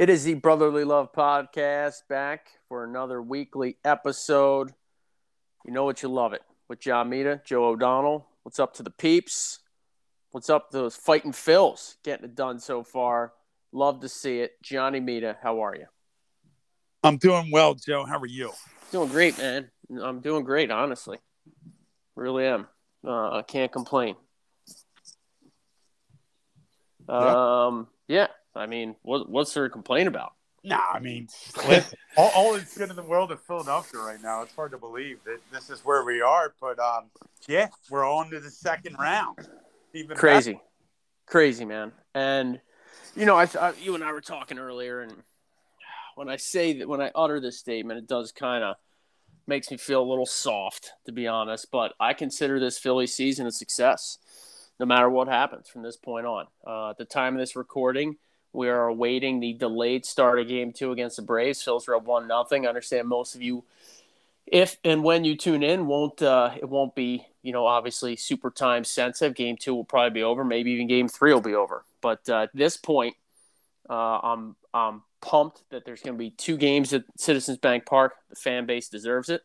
It is the Brotherly Love Podcast back for another weekly episode. You know what you love it with John Mita, Joe O'Donnell. What's up to the peeps? What's up to those fighting Phils getting it done so far? Love to see it. Johnny Mita, how are you? I'm doing well, Joe. How are you? Doing great, man. I'm doing great, honestly. Really am. Uh, I can't complain. Yeah. Um, yeah. I mean, what, what's there to complain about? Nah, I mean, all, all is good in the world of Philadelphia right now. It's hard to believe that this is where we are, but um, yeah, we're on to the second round. Even Crazy, crazy, man. And you know, I, I you and I were talking earlier, and when I say that, when I utter this statement, it does kind of makes me feel a little soft, to be honest. But I consider this Philly season a success, no matter what happens from this point on. Uh, at the time of this recording, we are awaiting the delayed start of Game Two against the Braves. Phillies are up one nothing. I understand most of you, if and when you tune in, won't uh, it won't be you know obviously super time sensitive. Game Two will probably be over. Maybe even Game Three will be over. But uh, at this point, uh, I'm I'm pumped that there's going to be two games at Citizens Bank Park. The fan base deserves it.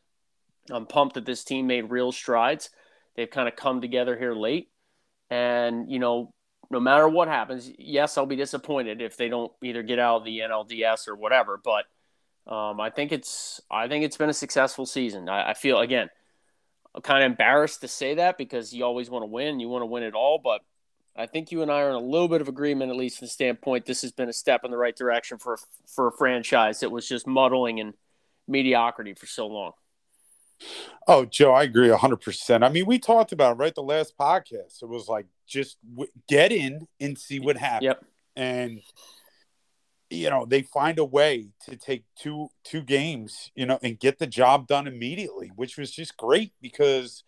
I'm pumped that this team made real strides. They've kind of come together here late, and you know no matter what happens, yes, I'll be disappointed if they don't either get out of the NLDS or whatever. But um, I think it's I think it's been a successful season. I, I feel again, I'm kind of embarrassed to say that because you always want to win, you want to win it all. But I think you and I are in a little bit of agreement, at least from the standpoint this has been a step in the right direction for for a franchise that was just muddling and mediocrity for so long. Oh, Joe, I agree 100%. I mean, we talked about it, right? The last podcast. It was like just w- get in and see what happens. Yep. And, you know, they find a way to take two two games, you know, and get the job done immediately, which was just great because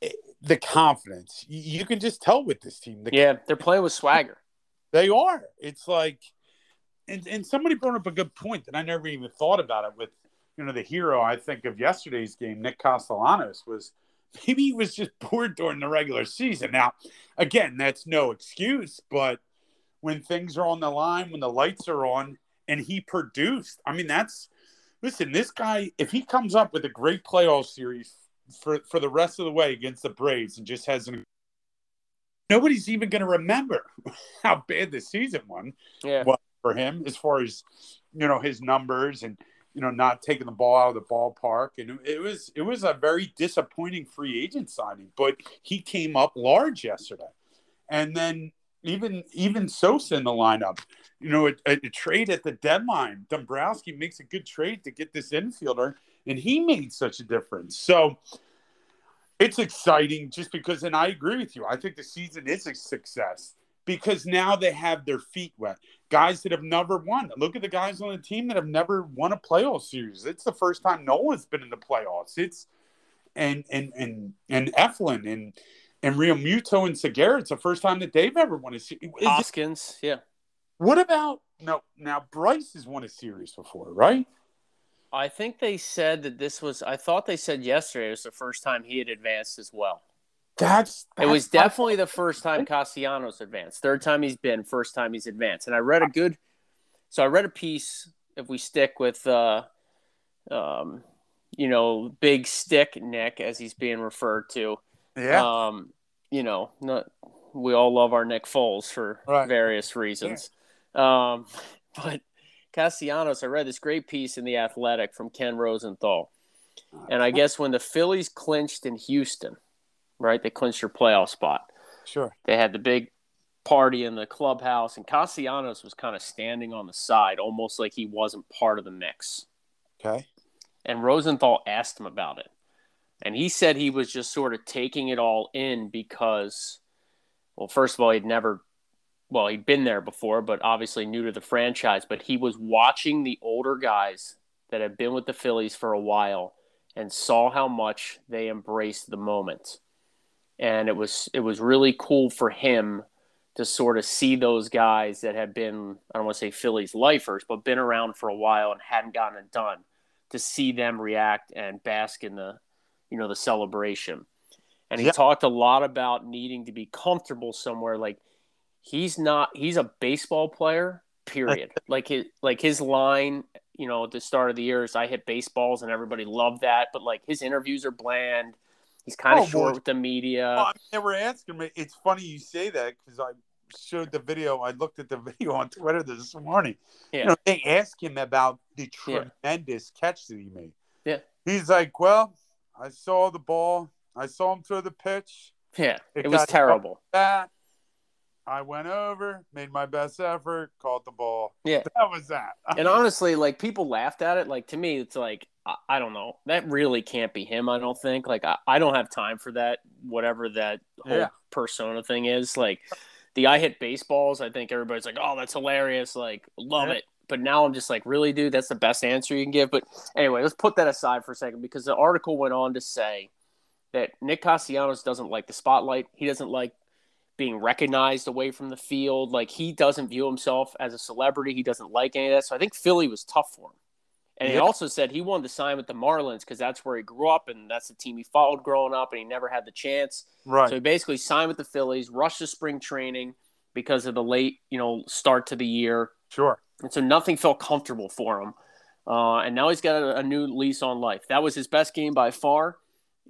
it, the confidence you, you can just tell with this team. The, Yeah, they're playing with swagger. They are. It's like, and, and somebody brought up a good point that I never even thought about it with, you know, the hero I think of yesterday's game, Nick Castellanos, was maybe he was just bored during the regular season. Now, again, that's no excuse, but when things are on the line, when the lights are on, and he produced, I mean, that's, listen, this guy, if he comes up with a great playoff series for, for the rest of the way against the Braves and just has an nobody's even going to remember how bad the season one Yeah. was for him as far as you know his numbers and you know not taking the ball out of the ballpark and it was it was a very disappointing free agent signing but he came up large yesterday and then even even Sosa in the lineup you know a, a trade at the deadline Dombrowski makes a good trade to get this infielder and he made such a difference so it's exciting just because, and I agree with you. I think the season is a success because now they have their feet wet. Guys that have never won. Look at the guys on the team that have never won a playoff series. It's the first time Nolan's been in the playoffs. It's and and and and Eflin and and Realmuto and Segura. It's the first time that they've ever won a series. Hoskins, yeah. What about no? Now Bryce has won a series before, right? I think they said that this was. I thought they said yesterday it was the first time he had advanced as well. That's, It was definitely the first time Castellanos advanced. Third time he's been, first time he's advanced. And I read a good. So I read a piece. If we stick with, uh, um, you know, Big Stick Nick as he's being referred to. yeah. Um, you know, not, we all love our Nick Foles for Right. various reasons. Um, but Castellanos, I read this great piece in The Athletic from Ken Rosenthal. And I guess when the Phillies clinched in Houston, right, they clinched their playoff spot. sure. They had the big party in the clubhouse, and Castellanos was kind of standing on the side, almost like he wasn't part of the mix. Okay. And Rosenthal asked him about it. And he said he was just sort of taking it all in because, well, first of all, he'd never, well, he'd been there before, but obviously new to the franchise. But he was watching the older guys that had been with the Phillies for a while and saw how much they embraced the moment. And it was it was really cool for him to sort of see those guys that had been I don't want to say Phillies lifers, but been around for a while and hadn't gotten it done, to see them react and bask in the you know the celebration. And he Yeah. talked a lot about needing to be comfortable somewhere. Like he's not he's a baseball player, Period. like his like his line, you know, at the start of the year is I hit baseballs and everybody loved that. But like his interviews are bland. He's kind of Oh, short well, with the media. Well, I mean, they were asking me. It's funny you say that because I showed the video. I looked at the video on Twitter this morning. Yeah. You know, they asked him about the Yeah. tremendous catch that he made. Yeah. He's like, "Well, I saw the ball. I saw him throw the pitch. yeah, It it was terrible. That I went over, made my best effort, caught the ball. Yeah. That was that. And honestly, like people laughed at it. Like to me, it's like I, don't know. That really can't be him. I don't think. Like I, I don't have time for that. Whatever that whole Yeah. persona thing is. Like the I hit baseballs. I think everybody's like, oh, that's hilarious. Like love Yeah. it. But now I'm just like, really, dude, that's the best answer you can give. But anyway, let's put that aside for a second because the article went on to say that Nick Castellanos doesn't like the spotlight. He doesn't like being recognized away from the field. Like he doesn't view himself as a celebrity. He doesn't like any of that. So I think Philly was tough for him. And he also said he wanted to sign with the Marlins because that's where he grew up and that's the team he followed growing up, and he never had the chance. right. So he basically signed with the Phillies, rushed to spring training because of the late, you know, start to the year. sure. And so nothing felt comfortable for him. Uh, and now he's got a, a new lease on life. That was his best game by far.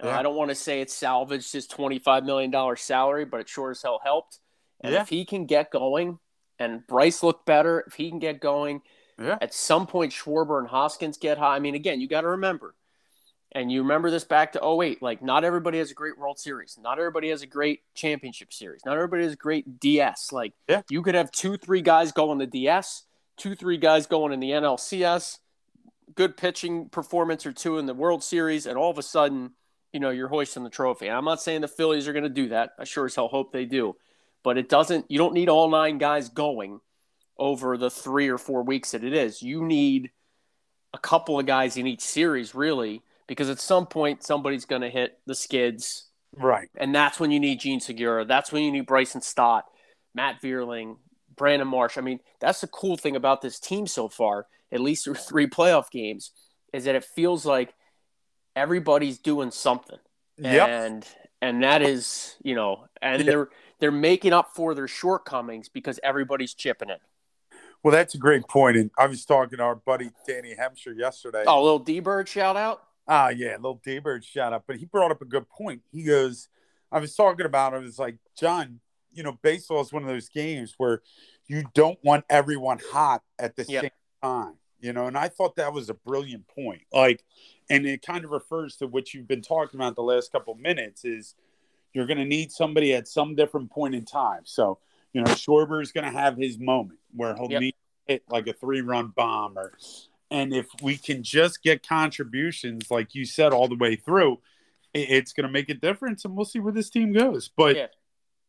Uh, I don't want to say it salvaged his $25 million salary, but it sure as hell helped. And Yeah. if he can get going, and Bryce looked better, if he can get going, Yeah. at some point Schwarber and Hoskins get high. I mean, again, you got to remember, and you remember this back to 08, like not everybody has a great World Series. Not everybody has a great championship series. Not everybody has a great DS. Like Yeah. you could have two, three guys going the DS, two, three guys going in the NLCS, good pitching performance or two in the World Series, and all of a sudden, you know, you're hoisting the trophy. And I'm not saying the Phillies are going to do that. I sure as hell hope they do. But it doesn't, you don't need all nine guys going over the three or four weeks that it is. You need a couple of guys in each series, really, because at some point somebody's going to hit the skids, Right. and that's when you need Jean Segura. That's when you need Bryson Stott, Matt Vierling, Brandon Marsh. I mean, that's the cool thing about this team so far, at least through three playoff games, is that it feels like everybody's doing something Yep. and and that is you know and they're they're making up for their shortcomings because everybody's chipping in Well, that's a great point. And I was talking to our buddy Danny Hampshire yesterday. oh little d-bird shout out Ah, yeah, little D Bird shout out. But he brought up a good point. He goes, I was talking about it. It's like, John, you know, baseball is one of those games where you don't want everyone hot at the Yep. same time, you know. And I thought that was a brilliant point. Like, and it kind of refers to what you've been talking about the last couple minutes is you're going to need somebody at some different point in time. So, you know, Schwarber is going to have his moment where he'll Yep. need hit like a three run bomb or and if we can just get contributions, like you said, all the way through, it- it's going to make a difference, and we'll see where this team goes. But Yeah.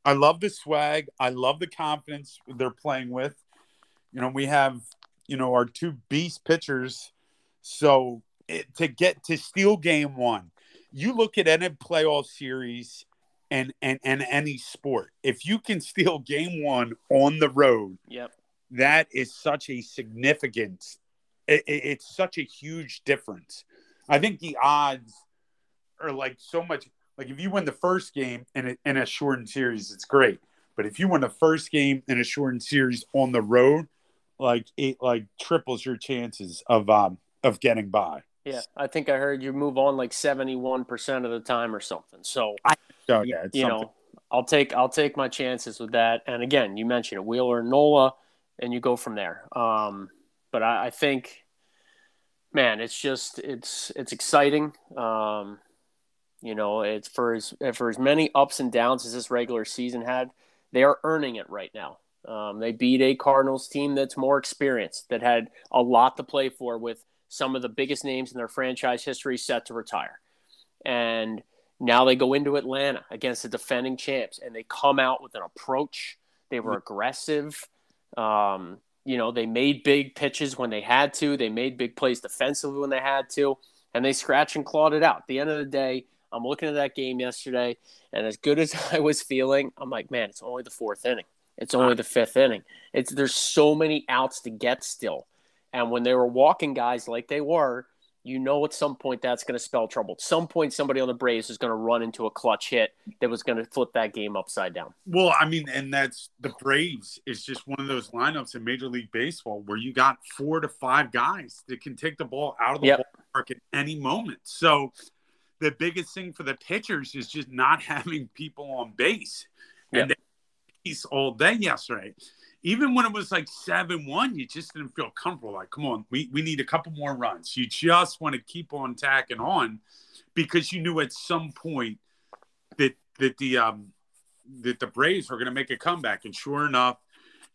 I love the swag. I love the confidence they're playing with. You know, we have you know our two beast pitchers, so it, to get to steal game one, you look at any playoff series and and and any sport. If you can steal game one on the road, yep. that is such a significant it, it- it's such a huge difference. I think the odds are like so much like if you win the first game in a, in a shortened series it's great. But if you win the first game in a shortened series on the road like it like triples your chances of um of getting by. Yeah i think i heard you move on like 71% of the time or something so so yeah you something. know i'll take i'll take my chances with that. And again you mentioned it wheeler and nola and you go from there. Um but i, I think man it's just it's it's exciting. Um you know it's for as for as many ups and downs as this regular season had they are earning it right now. Um, they beat a cardinals team that's more experienced that had a lot to play for with some of the biggest names in their franchise history set to retire. And now they go into Atlanta against the defending champs, and they come out with an approach. They were aggressive. Um, you know, they made big pitches when they had to. They made big plays defensively when they had to, and they scratched and clawed it out. At the end of the day, I'm looking at that game yesterday, and as good as I was feeling, I'm like, man, it's only the fourth inning. It's only the fifth inning. It's there's so many outs to get still, and when they were walking guys like they were, you know at some point that's going to spell trouble. At some point, somebody on the Braves is going to run into a clutch hit that was going to flip that game upside down. Well, I mean, and that's the Braves is just one of those lineups in Major League Baseball where you got four to five guys that can take the ball out of the Yep. ballpark at any moment. So the biggest thing for the pitchers is just not having people on base. And Yep. they all day yesterday. Even when it was like seven one, you just didn't feel comfortable. Like, come on, we, we need a couple more runs. You just want to keep on tacking on because you knew at some point that that the um that the Braves were going to make a comeback. And sure enough,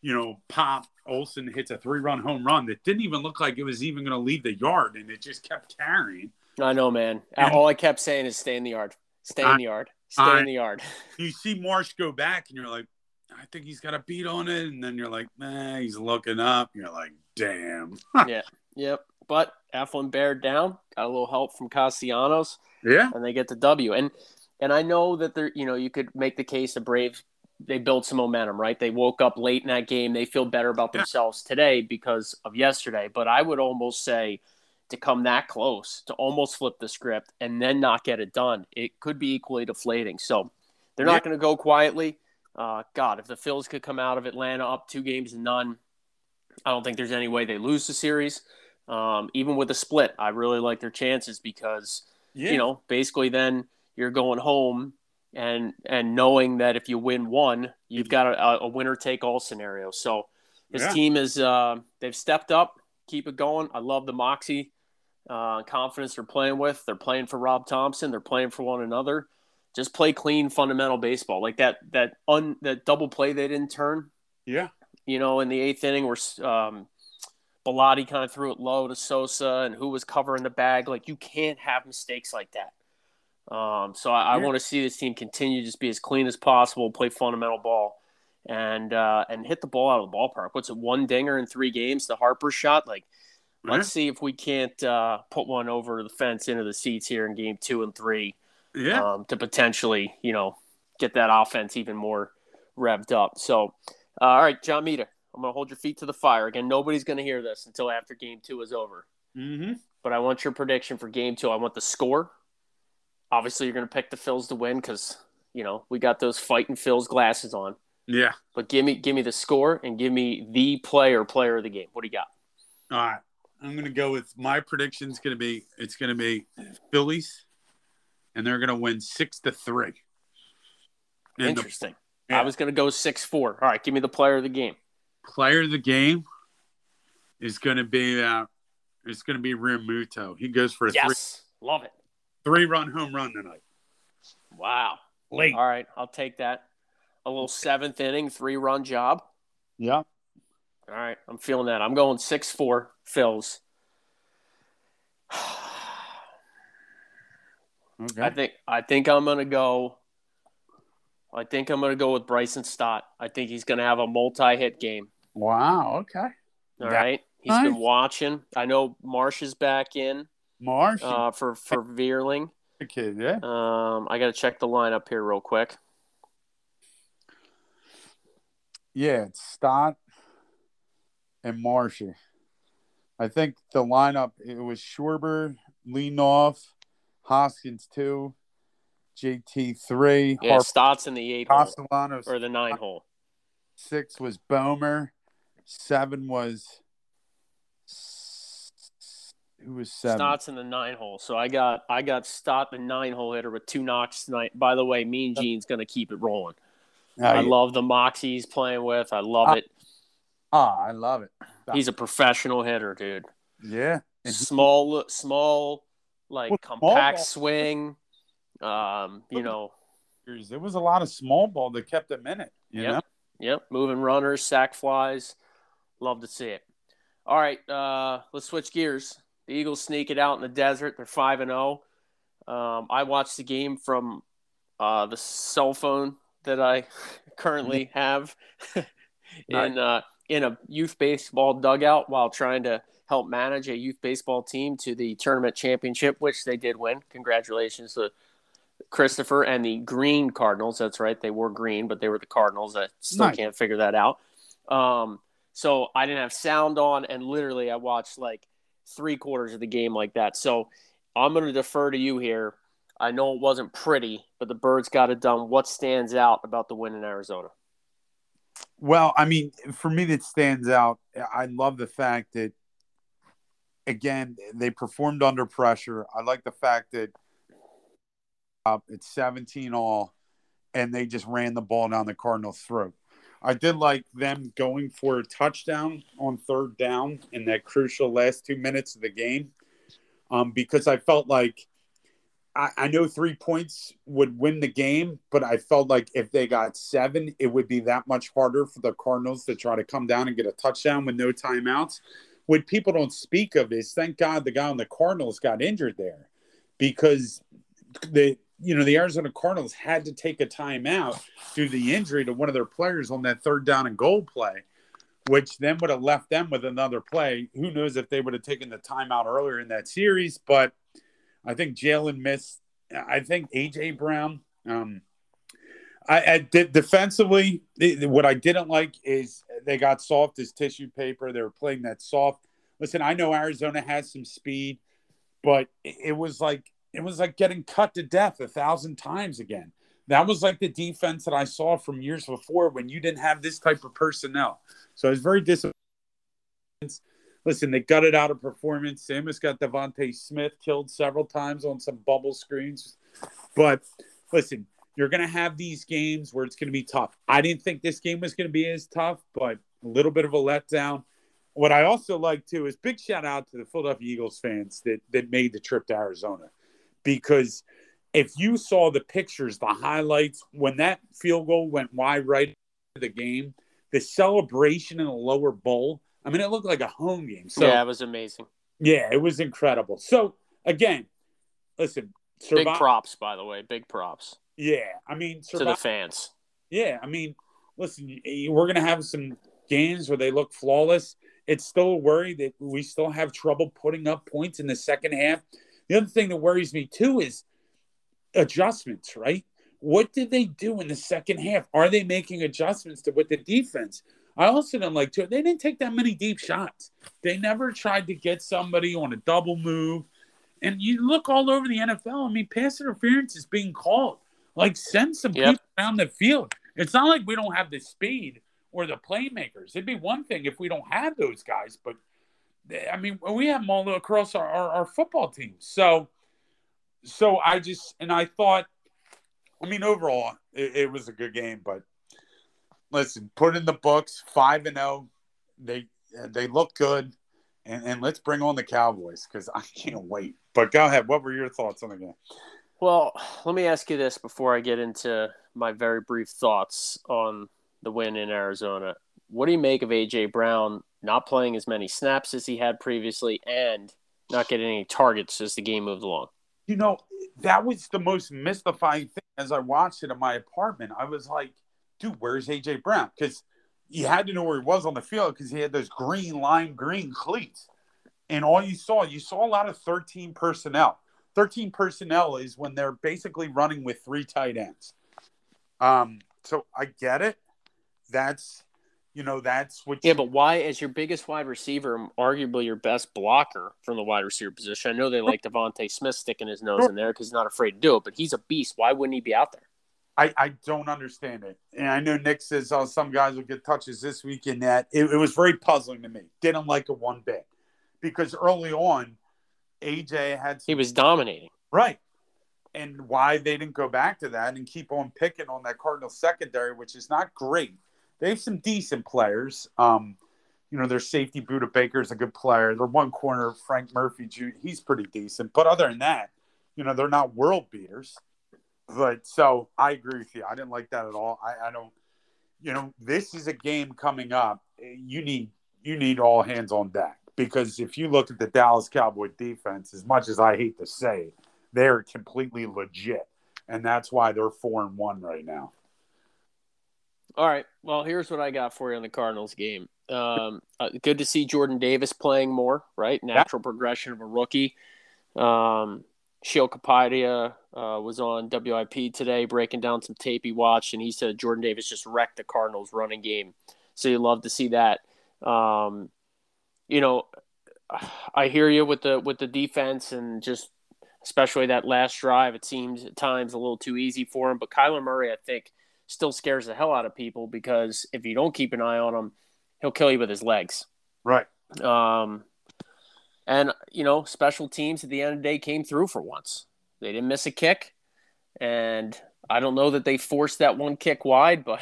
you know, Pop Olson hits a three run home run that didn't even look like it was even going to leave the yard, and it just kept carrying. I know, man. And- All I kept saying is stay in the yard, stay in I- the yard, stay I- in the yard. You see Marsh go back, and you're like, I think he's got a beat on it, and then you're like, nah, he's looking up. You're like, damn. Yeah. Yep. But Eflin bared down, got a little help from Castellanos. Yeah. and they get the W. And and I know that they're you know you could make the case the Braves they built some momentum, right? They woke up late in that game. They feel better about Yeah. themselves today because of yesterday. But I would almost say to come that close to almost flip the script and then not get it done, it could be equally deflating. So they're Yeah. not going to go quietly. Uh, God, if the Phils could come out of Atlanta up two games to none, I don't think there's any way they lose the series. Um, even with a split, I really like their chances because Yeah. you know, basically then you're going home and and knowing that if you win one, you've got a, a winner take all scenario. So this Yeah. team is uh, they've stepped up, keep it going. I love the moxie, uh, confidence they're playing with. They're playing for Rob Thomson. They're playing for one another. Just play clean, fundamental baseball like that. That un that double play they didn't turn. Yeah. You know, in the eighth inning, where um, Bellatti kind of threw it low to Sosa, and who was covering the bag. Like you can't have mistakes like that. Um, so I, I want to see this team continue to just be as clean as possible, play fundamental ball, and uh, and hit the ball out of the ballpark. What's it? One dinger in three games. The Harper shot. Like, let's see if we can't uh, put one over the fence into the seats here in game two and three Yeah. um, to potentially, you know, get that offense even more revved up. So, uh, all right, John Mita, I'm going to hold your feet to the fire. Again, nobody's going to hear this until after game two is over. mm-hmm. But I want your prediction for game two. I want the score. Obviously, you're going to pick the Phils to win because, you know, we got those fighting Phils glasses on. Yeah. But give me give me the score and give me the player player of the game. What do you got? All right. I'm going to go with my prediction's going to be it's going to be Phillies, and they're going to win six to three. And the Interesting. yeah. I was going to go six four. All right, give me the player of the game. player of the game is going to be uh, it's going to be Realmuto. He goes for a three Yes, love it. three run home run tonight. Wow. Late. All right, I'll take that. A little seventh inning, three run job. Yeah. All right, I'm feeling that. I'm going six four Phils. Okay. I think I think I'm gonna go. I think I'm gonna go with Bryson Stott. I think he's gonna have a multi-hit game. wow. Okay. All Yeah. right, he's Nice. been watching. I know Marsh is back in Marsh, uh, for for Vierling. Okay. Yeah. Um, I got to check the lineup here real quick. Yeah. It's Stott and Marshy. I think the lineup it was Schwarber, Leanoff, Hoskins two, JT three, Yeah, Harper, Stott's in the eight hole or the nine hole. Six was Bomer. Seven was who was seven? Stott's in the nine hole. So I got I got Stott the nine hole hitter with two knocks tonight. By the way, Mean Gene's gonna keep it rolling. Oh, I yeah. love the moxie he's playing with. I love Ah. it. Ah, I love it. He's a professional hitter, dude. Yeah, Small, small, like Well, compact swing. Um, you know, there was a lot of small ball that kept him in it. You Yep. know, Yep, moving runners, sack flies. Love to see it. All right, uh, let's switch gears. The Eagles sneak it out in the desert. They're five and zero. Um, I watched the game from uh, the cell phone that I currently have in uh, in a youth baseball dugout while trying to help manage a youth baseball team to the tournament championship, which they did win. Congratulations to Christopher and the Green Cardinals. That's right, they were green, but they were the Cardinals. I still Nice. can't figure that out. Um, so I didn't have sound on, and literally I watched like three quarters of the game like that. So I'm going to defer to you here. I know it wasn't pretty, but the Birds got it done. What stands out about the win in Arizona? Well, I mean, for me, that stands out. I love the fact that, again, they performed under pressure. I like the fact that uh, it's 17 all, and they just ran the ball down the Cardinals' throat. I did like them going for a touchdown on third down in that crucial last two minutes of the game um, because I felt like I, I, know three points would win the game, but I felt like if they got seven, it would be that much harder for the Cardinals to try to come down and get a touchdown with no timeouts. What people don't speak of is thank God the guy on the Cardinals got injured there because the you know, the Arizona Cardinals had to take a timeout due to the injury to one of their players on that third down and goal play, which then would have left them with another play. Who knows if they would have taken the timeout earlier in that series? But I think Jalen missed. I think AJ Brown. Um, I, I did defensively. What I didn't like is they got soft as tissue paper. They were playing that soft. Listen, I know Arizona has some speed, but it was like it was like getting cut to death a thousand times again. That was like the defense that I saw from years before when you didn't have this type of personnel. So I was very disappointed. Listen, they gutted out a performance. Samus got DeVonta Smith killed several times on some bubble screens. But listen, you're going to have these games where it's going to be tough. I didn't think this game was going to be as tough, but a little bit of a letdown. What I also like too is big shout out to the Philadelphia Eagles fans that that made the trip to Arizona because if you saw the pictures, the highlights, when that field goal went wide right into the game, the celebration in the lower bowl, I mean, it looked like a home game. So, yeah, it was amazing. Yeah, it was incredible. So, again, listen, survive- big props, by the way, big props. Yeah, I mean, survive- to the fans. Yeah, I mean, listen, we're going to have some games where they look flawless. It's still a worry that we still have trouble putting up points in the second half the other thing that worries me too is adjustments, right? What did they do in the second half? Are they making adjustments to with the defense? I also don't like to. They didn't take that many deep shots. They never tried to get somebody on a double move. And you look all over the NFL. I mean, pass interference is being called. Like, send some yep. people down the field. It's not like we don't have the speed or the playmakers. It'd be one thing if we don't have those guys, but eh, I mean, we have them all across our, our, our football team. So, so I just and I thought, I mean, overall, it, it was a good game. But listen, put in the books five and zero. Oh. They they look good, and and let's bring on the Cowboys because I can't wait. But go ahead. What were your thoughts on the game? Well, let me ask you this before I get into my very brief thoughts on the win in Arizona. What do you make of AJ Brown not playing as many snaps as he had previously, and not getting any targets as the game moved along. You know, that was the most mystifying thing as I watched it in my apartment. I was like, dude, where's AJ Brown? Because you had to know where he was on the field because he had those green lime green cleats. And all you saw, you saw a lot of 13 personnel. 13 personnel is when they're basically running with three tight ends. Um, so I get it. That's you know that's what. Yeah, but why, as your biggest wide receiver, arguably your best blocker from the wide receiver position? I know they like DeVonta Smith sticking his nose in there because he's not afraid to do it, but he's a beast. Why wouldn't he be out there? I, I don't understand it. And I know Nick says oh, some guys will get touches this week in that. It, it was very puzzling to me. Didn't like it one bit because early on, AJ had. Some... he was dominating. Right. And why they didn't go back to that and keep on picking on that Cardinal secondary, which is not great they have some decent players. Um, you know, their safety Budda Baker is a good player. Their one corner, Frank Murphy Jr., he's pretty decent. But other than that, you know, they're not world beaters. But so I agree with you. I didn't like that at all. I, I don't, you know, this is a game coming up. You need you need all hands on deck because if you look at the Dallas Cowboy defense, as much as I hate to say, it, they're completely legit, and that's why they're four and one right now. All right. Well, here's what I got for you on the Cardinals game. Um, uh, good to see Jordan Davis playing more, right? Natural yeah. progression of a rookie. Um, Sheil Kapadia uh, was on WIP today breaking down some tape he watched, and he said Jordan Davis just wrecked the Cardinals running game. So you love to see that. Um, you know, I hear you with the with the defense and just especially that last drive. It seems at times a little too easy for him. But Kyler Murray, I think, still scares the hell out of people because if you don't keep an eye on him, he'll kill you with his legs. Right. Um, and you know, special teams at the end of the day came through for once. They didn't miss a kick, and I don't know that they forced that one kick wide, but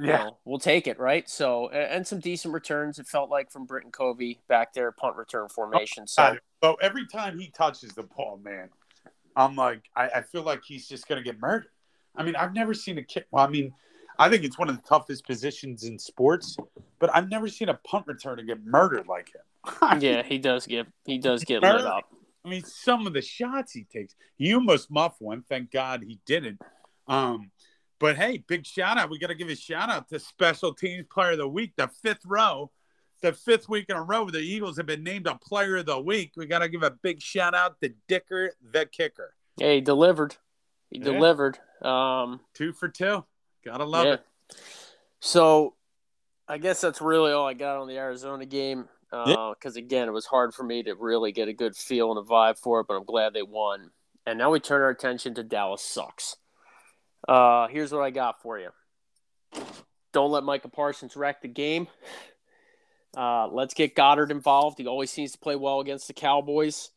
yeah, know, we'll take it, right? So, and some decent returns. It felt like from Britton Covey back there, punt return formation. So, so every time he touches the ball, man, I'm like, I, I feel like he's just gonna get murdered. I mean, I've never seen a kick. Well, I mean, I think it's one of the toughest positions in sports, but I've never seen a punt returner get murdered like him. yeah, he does get he does get lit up. I mean, some of the shots he takes, he almost muffed one. Thank God he didn't. Um, but hey, big shout out. We got to give a shout out to Special Teams Player of the Week, the fifth row, the fifth week in a row. Where the Eagles have been named a Player of the Week. We got to give a big shout out to Dicker, the kicker. Hey, he delivered. He yeah. delivered. Um, two for two. Gotta love yeah. it. So, I guess that's really all I got on the Arizona game. Because uh, again, it was hard for me to really get a good feel and a vibe for it, but I'm glad they won. And now we turn our attention to Dallas sucks. Uh, here's what I got for you. Don't let Micah Parsons wreck the game. Uh, let's get Goedert involved. He always seems to play well against the Cowboys.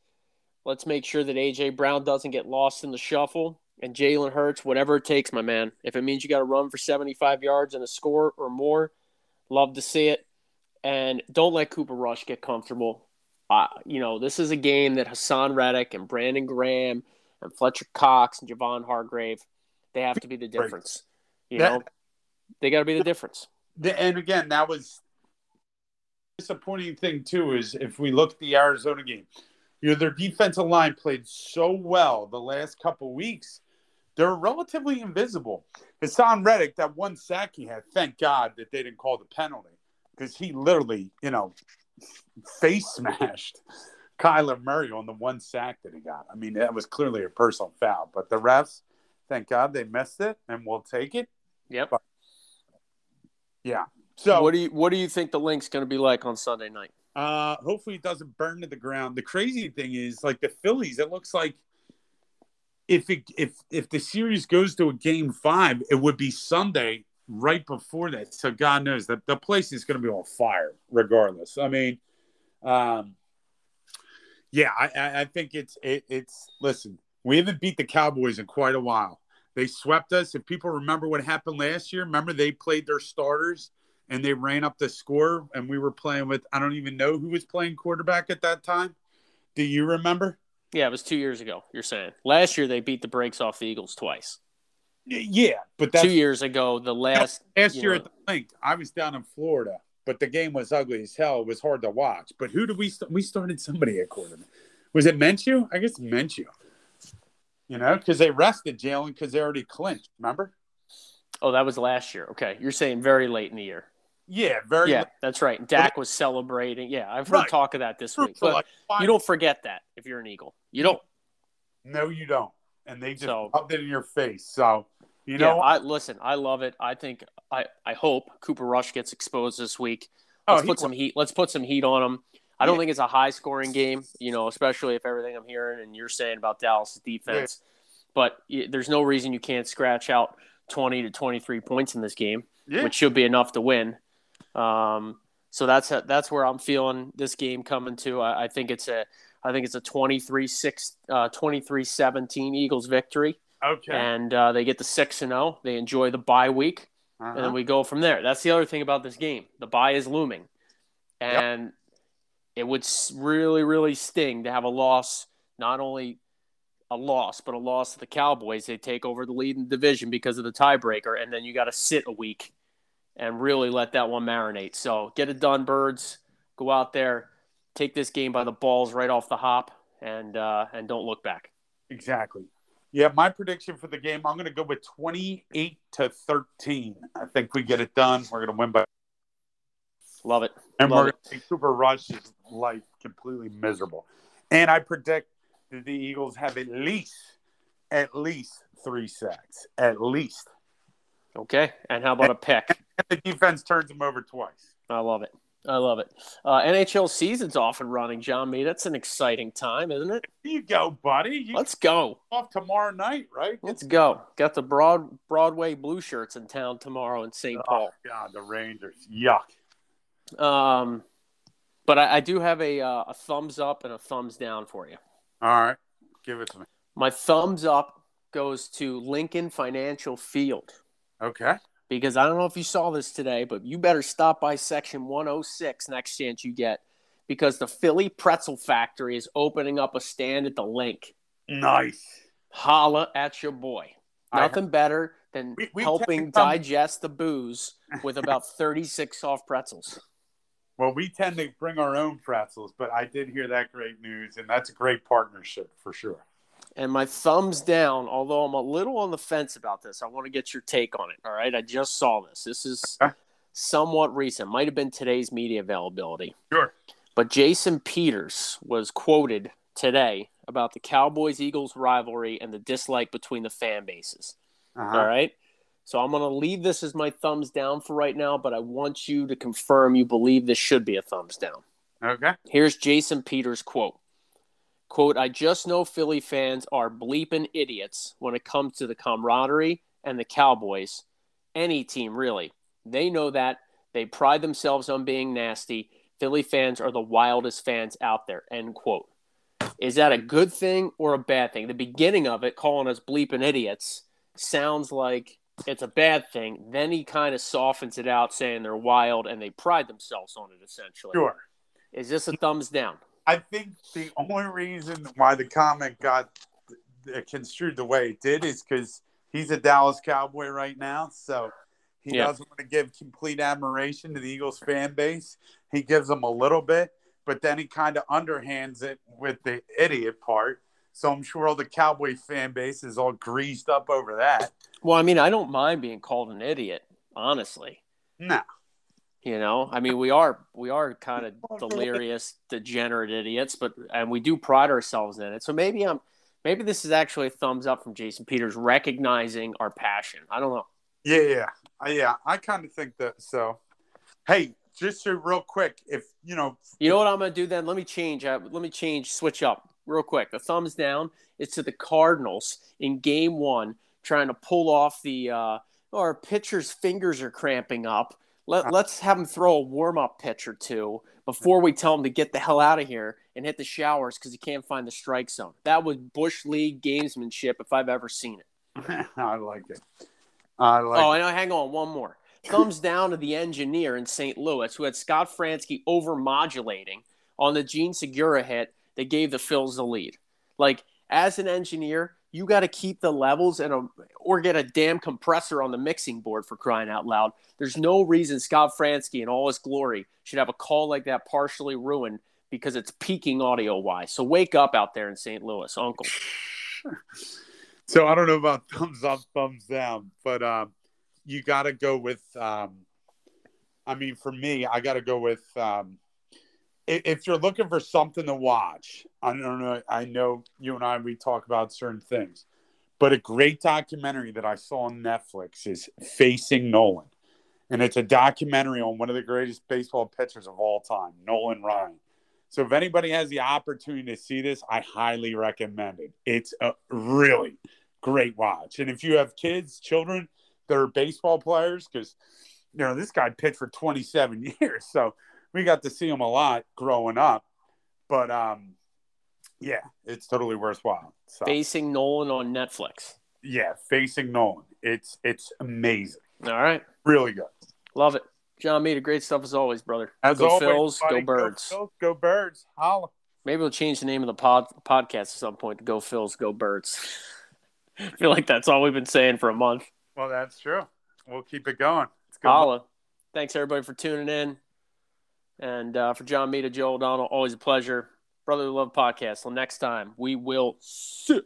Let's make sure that AJ Brown doesn't get lost in the shuffle. And Jalen Hurts, whatever it takes, my man. If it means you got to run for 75 yards and a score or more, love to see it. And don't let Cooper Rush get comfortable. Uh, you know, this is a game that Haason Reddick and Brandon Graham and Fletcher Cox and Javon Hargrave – they have to be the difference. You that, know, they got to be the difference. And again, that was disappointing thing too. Is if we look at the Arizona game, you know their defensive line played so well the last couple weeks. They're relatively invisible. Haason Reddick, that one sack he had, thank God that they didn't call the penalty because he literally, you know, face smashed Kyler Murray on the one sack that he got. I mean, that was clearly a personal foul, but the refs, Thank God they missed it, and we'll take it. Yep. But, yeah. So, what do you what do you think the Linc's going to be like on Sunday night? Uh, hopefully it doesn't burn to the ground. The crazy thing is, like the Phillies, it looks like if it if if the series goes to a game five, it would be Sunday right before that. So God knows that the place is going to be on fire, regardless. I mean, um, yeah, I, I think it's it, it's listen. We haven't beat the Cowboys in quite a while. They swept us. If people remember what happened last year, remember they played their starters and they ran up the score, and we were playing with I don't even know who was playing quarterback at that time. Do you remember? Yeah, it was two years ago. You're saying last year they beat the brakes off the Eagles twice. Yeah, but that's, two years ago, the last last year know, at the Linc, I was down in Florida, but the game was ugly as hell. It was hard to watch. But who did we? St- we started somebody at quarterback. Was it Minshew? I guess Minshew you know, because they rested Jalen because they already clinched. Remember? Oh, that was last year. Okay, you're saying very late in the year. Yeah, very. Yeah, late. that's right. Dak was celebrating. Yeah, I've heard right. talk of that this week. But like you don't forget that if you're an Eagle. You don't. No, you don't. And they just so, it in your face. So you know, yeah, I listen. I love it. I think I I hope Cooper Rush gets exposed this week. Oh, Let's oh, put some heat. Let's put some heat on him. I don't yeah. think it's a high scoring game, you know, especially if everything I'm hearing and you're saying about Dallas' defense. Yeah. But there's no reason you can't scratch out 20 to 23 points in this game, yeah. which should be enough to win. Um, so that's that's where I'm feeling this game coming to. I, I think it's a I think it's a 23 6 uh, 23 17 Eagles victory. Okay. And uh, they get the 6 and 0. They enjoy the bye week. Uh-huh. And then we go from there. That's the other thing about this game. The bye is looming. And yep it would really, really sting to have a loss, not only a loss, but a loss to the Cowboys. They take over the lead in the division because of the tiebreaker, and then you got to sit a week and really let that one marinate. So get it done, birds. Go out there, take this game by the balls right off the hop, and uh, and don't look back. Exactly. Yeah, my prediction for the game, I'm going to go with 28 to 13. I think we get it done. We're going to win by. Love it. And Love we're going to make Cooper Rush's life completely miserable. And I predict that the Eagles have at least, at least three sacks. At least. Okay. And how about and, a pick? The defense turns them over twice. I love it. I love it. Uh, NHL season's off and running, John Me. That's an exciting time, isn't it? Here you go, buddy. You Let's go. off tomorrow night, right? Let's go. Got the broad Broadway Blue Shirts in town tomorrow in St. Paul. Oh, God, the Rangers. Yuck. Um, but I, I do have a uh, a thumbs up and a thumbs down for you. All right. Give it to me. My thumbs up goes to Lincoln Financial Field Okay. because I don't know if you saw this today, but you better stop by section 106 next chance you get because the Philly Pretzel Factory is opening up a stand at the Linc. Nice. Holla at your boy. Nothing better than We- we helping tend to come- digest the booze with about 36 soft pretzels. Well, we tend to bring our own pretzels, but I did hear that great news, and that's a great partnership for sure. And my thumbs down, although I'm a little on the fence about this, I want to get your take on it. All right. I just saw this. This is somewhat recent, might have been today's media availability. Sure. But Jason Peters was quoted today about the Cowboys Eagles rivalry and the dislike between the fan bases. Uh-huh. All right. So I'm going to leave this as my thumbs down for right now, but I want you to confirm you believe this should be a thumbs down. Okay. Here's Jason Peters' quote. Quote, I just know Philly fans are bleeping idiots when it comes to the camaraderie and the Cowboys. Any team, really. They know that. They pride themselves on being nasty. Philly fans are the wildest fans out there. End quote. Is that a good thing or a bad thing? The beginning of it, calling us bleeping idiots, sounds like it's a bad thing. Then he kind of softens it out, saying they're wild and they pride themselves on it, essentially. Sure. Is this a thumbs down? I think the only reason why the comment got construed the way it did is because he's a Dallas Cowboy right now. So he Yeah. doesn't want to give complete admiration to the Eagles fan base. He gives them a little bit, but then he kind of underhands it with the idiot part. So I'm sure all the Cowboy fan base is all greased up over that. Well, I mean, I don't mind being called an idiot, honestly. No. You know, I mean, we are we are kind of delirious, degenerate idiots, but and we do pride ourselves in it. So maybe I'm maybe this is actually a thumbs up from Jason Peters recognizing our passion. I don't know. Yeah, yeah, Uh, yeah. I kind of think that. So, hey, just so real quick, if you know, You know what I'm going to do then? Let me change. Uh, let me change. Switch up real quick. The thumbs down is to the Cardinals in Game One, trying to pull off the. Uh, our pitcher's fingers are cramping up. Let, let's have him throw a warm up pitch or two before we tell him to get the hell out of here and hit the showers because he can't find the strike zone. That was bush league gamesmanship if I've ever seen it. I like it. I like. Oh, it. I know. Hang on, one more. Thumbs down to the engineer in St. Louis who had Scott Franzke over modulating on the Jean Segura hit that gave the Phils the lead. Like, as an engineer, you got to keep the levels and a, or get a damn compressor on the mixing board for crying out loud. There's no reason Scott Franzke in all his glory should have a call like that partially ruined because it's peaking audio wise. So wake up out there in St. Louis, Uncle. So I don't know about thumbs up, thumbs down, but um, you got to go with. Um, I mean, for me, I got to go with. Um, if you're looking for something to watch, I don't know. I know you and I we talk about certain things, but a great documentary that I saw on Netflix is Facing Nolan, and it's a documentary on one of the greatest baseball pitchers of all time, Nolan Ryan. So if anybody has the opportunity to see this, I highly recommend it. It's a really great watch. And if you have kids, children that are baseball players, because you know this guy pitched for 27 years, so we got to see him a lot growing up. But um, yeah, it's totally worthwhile. So Facing Nolan on Netflix. yeah, facing Nolan, it's it's amazing, All right. really good. Love it. John Meade, great stuff as always, brother. As go always, Phils, buddy, go Birds. Phils, go Birds. Holla. Maybe we'll change the name of the pod podcast at some point to Go Phils, Go Birds. I feel like that's all we've been saying for a month. Well, that's true. We'll keep it going. It's good. Holla. Thanks everybody for tuning in. And uh, for John Meade, Joe O'Donnell, always a pleasure. Brotherly Love Podcast. Till next time, we will see.